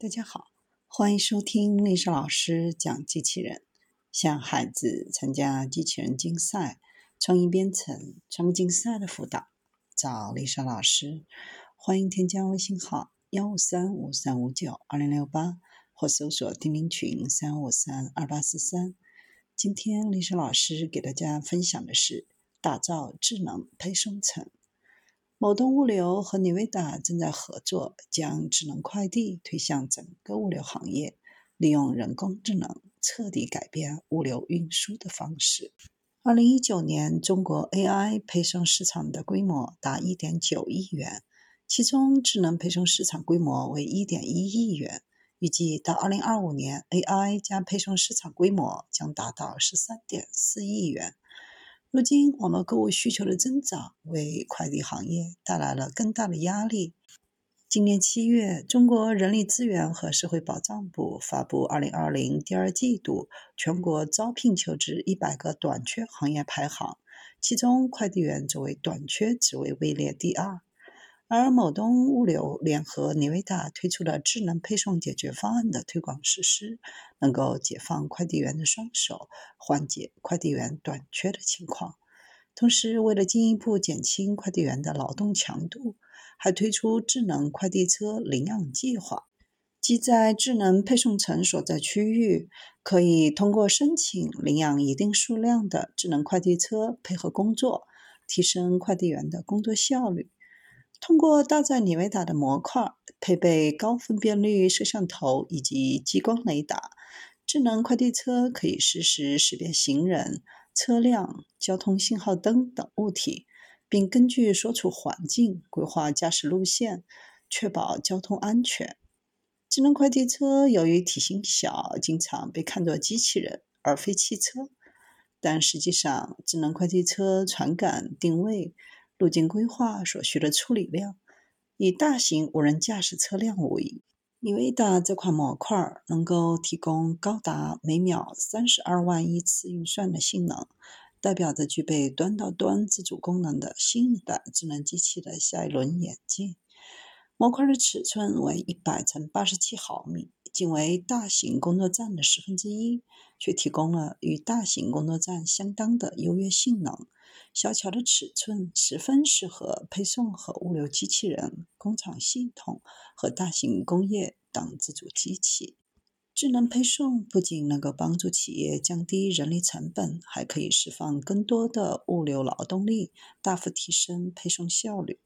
大家好，欢迎收听丽莎老师讲机器人。向孩子参加机器人竞赛、创意编程、创客竞赛的辅导，找丽莎老师。欢迎添加微信号幺五三五三五九二零六八，或搜索钉钉群三五三二八四三。今天丽莎老师给大家分享的是打造智能配送层。某东物流和尼维达正在合作，将智能快递推向整个物流行业，利用人工智能彻底改变物流运输的方式。二零一九年，中国 AI 配送市场的规模达一点九亿元，其中智能配送市场规模为一点一亿元。预计到二零二五年，AI 加配送市场规模将达到十三点四亿元。如今，网络购物需求的增长为快递行业带来了更大的压力。今年七月，中国人力资源和社会保障部发布二零二零第二季度全国招聘求职一百个短缺行业排行，其中快递员作为短缺职位位列第二。而某东物流联合尼维达推出了智能配送解决方案的推广实施，能够解放快递员的双手，缓解快递员短缺的情况。同时，为了进一步减轻快递员的劳动强度，还推出智能快递车领养计划，即在智能配送层所在区域，可以通过申请领养一定数量的智能快递车配合工作，提升快递员的工作效率。通过搭载尼维达的模块，配备高分辨率摄像头以及激光雷达，智能快递车可以实时识别行人、车辆、交通信号灯等物体，并根据所处环境规划驾驶路线，确保交通安全。智能快递车由于体型小，经常被看作机器人而非汽车，但实际上，智能快递车传感、定位。路径规划所需的处理量，以大型无人驾驶车辆为宜。尼维达这款模块能够提供高达每秒三十二万亿次运算的性能，代表着具备端到端自主功能的新一代智能机器的下一轮演进。模块的尺寸为一百乘八十七毫米，仅为大型工作站的十分之一，却提供了与大型工作站相当的优越性能。小巧的尺寸十分适合配送和物流机器人、工厂系统和大型工业等自主机器。智能配送不仅能够帮助企业降低人力成本，还可以释放更多的物流劳动力，大幅提升配送效率。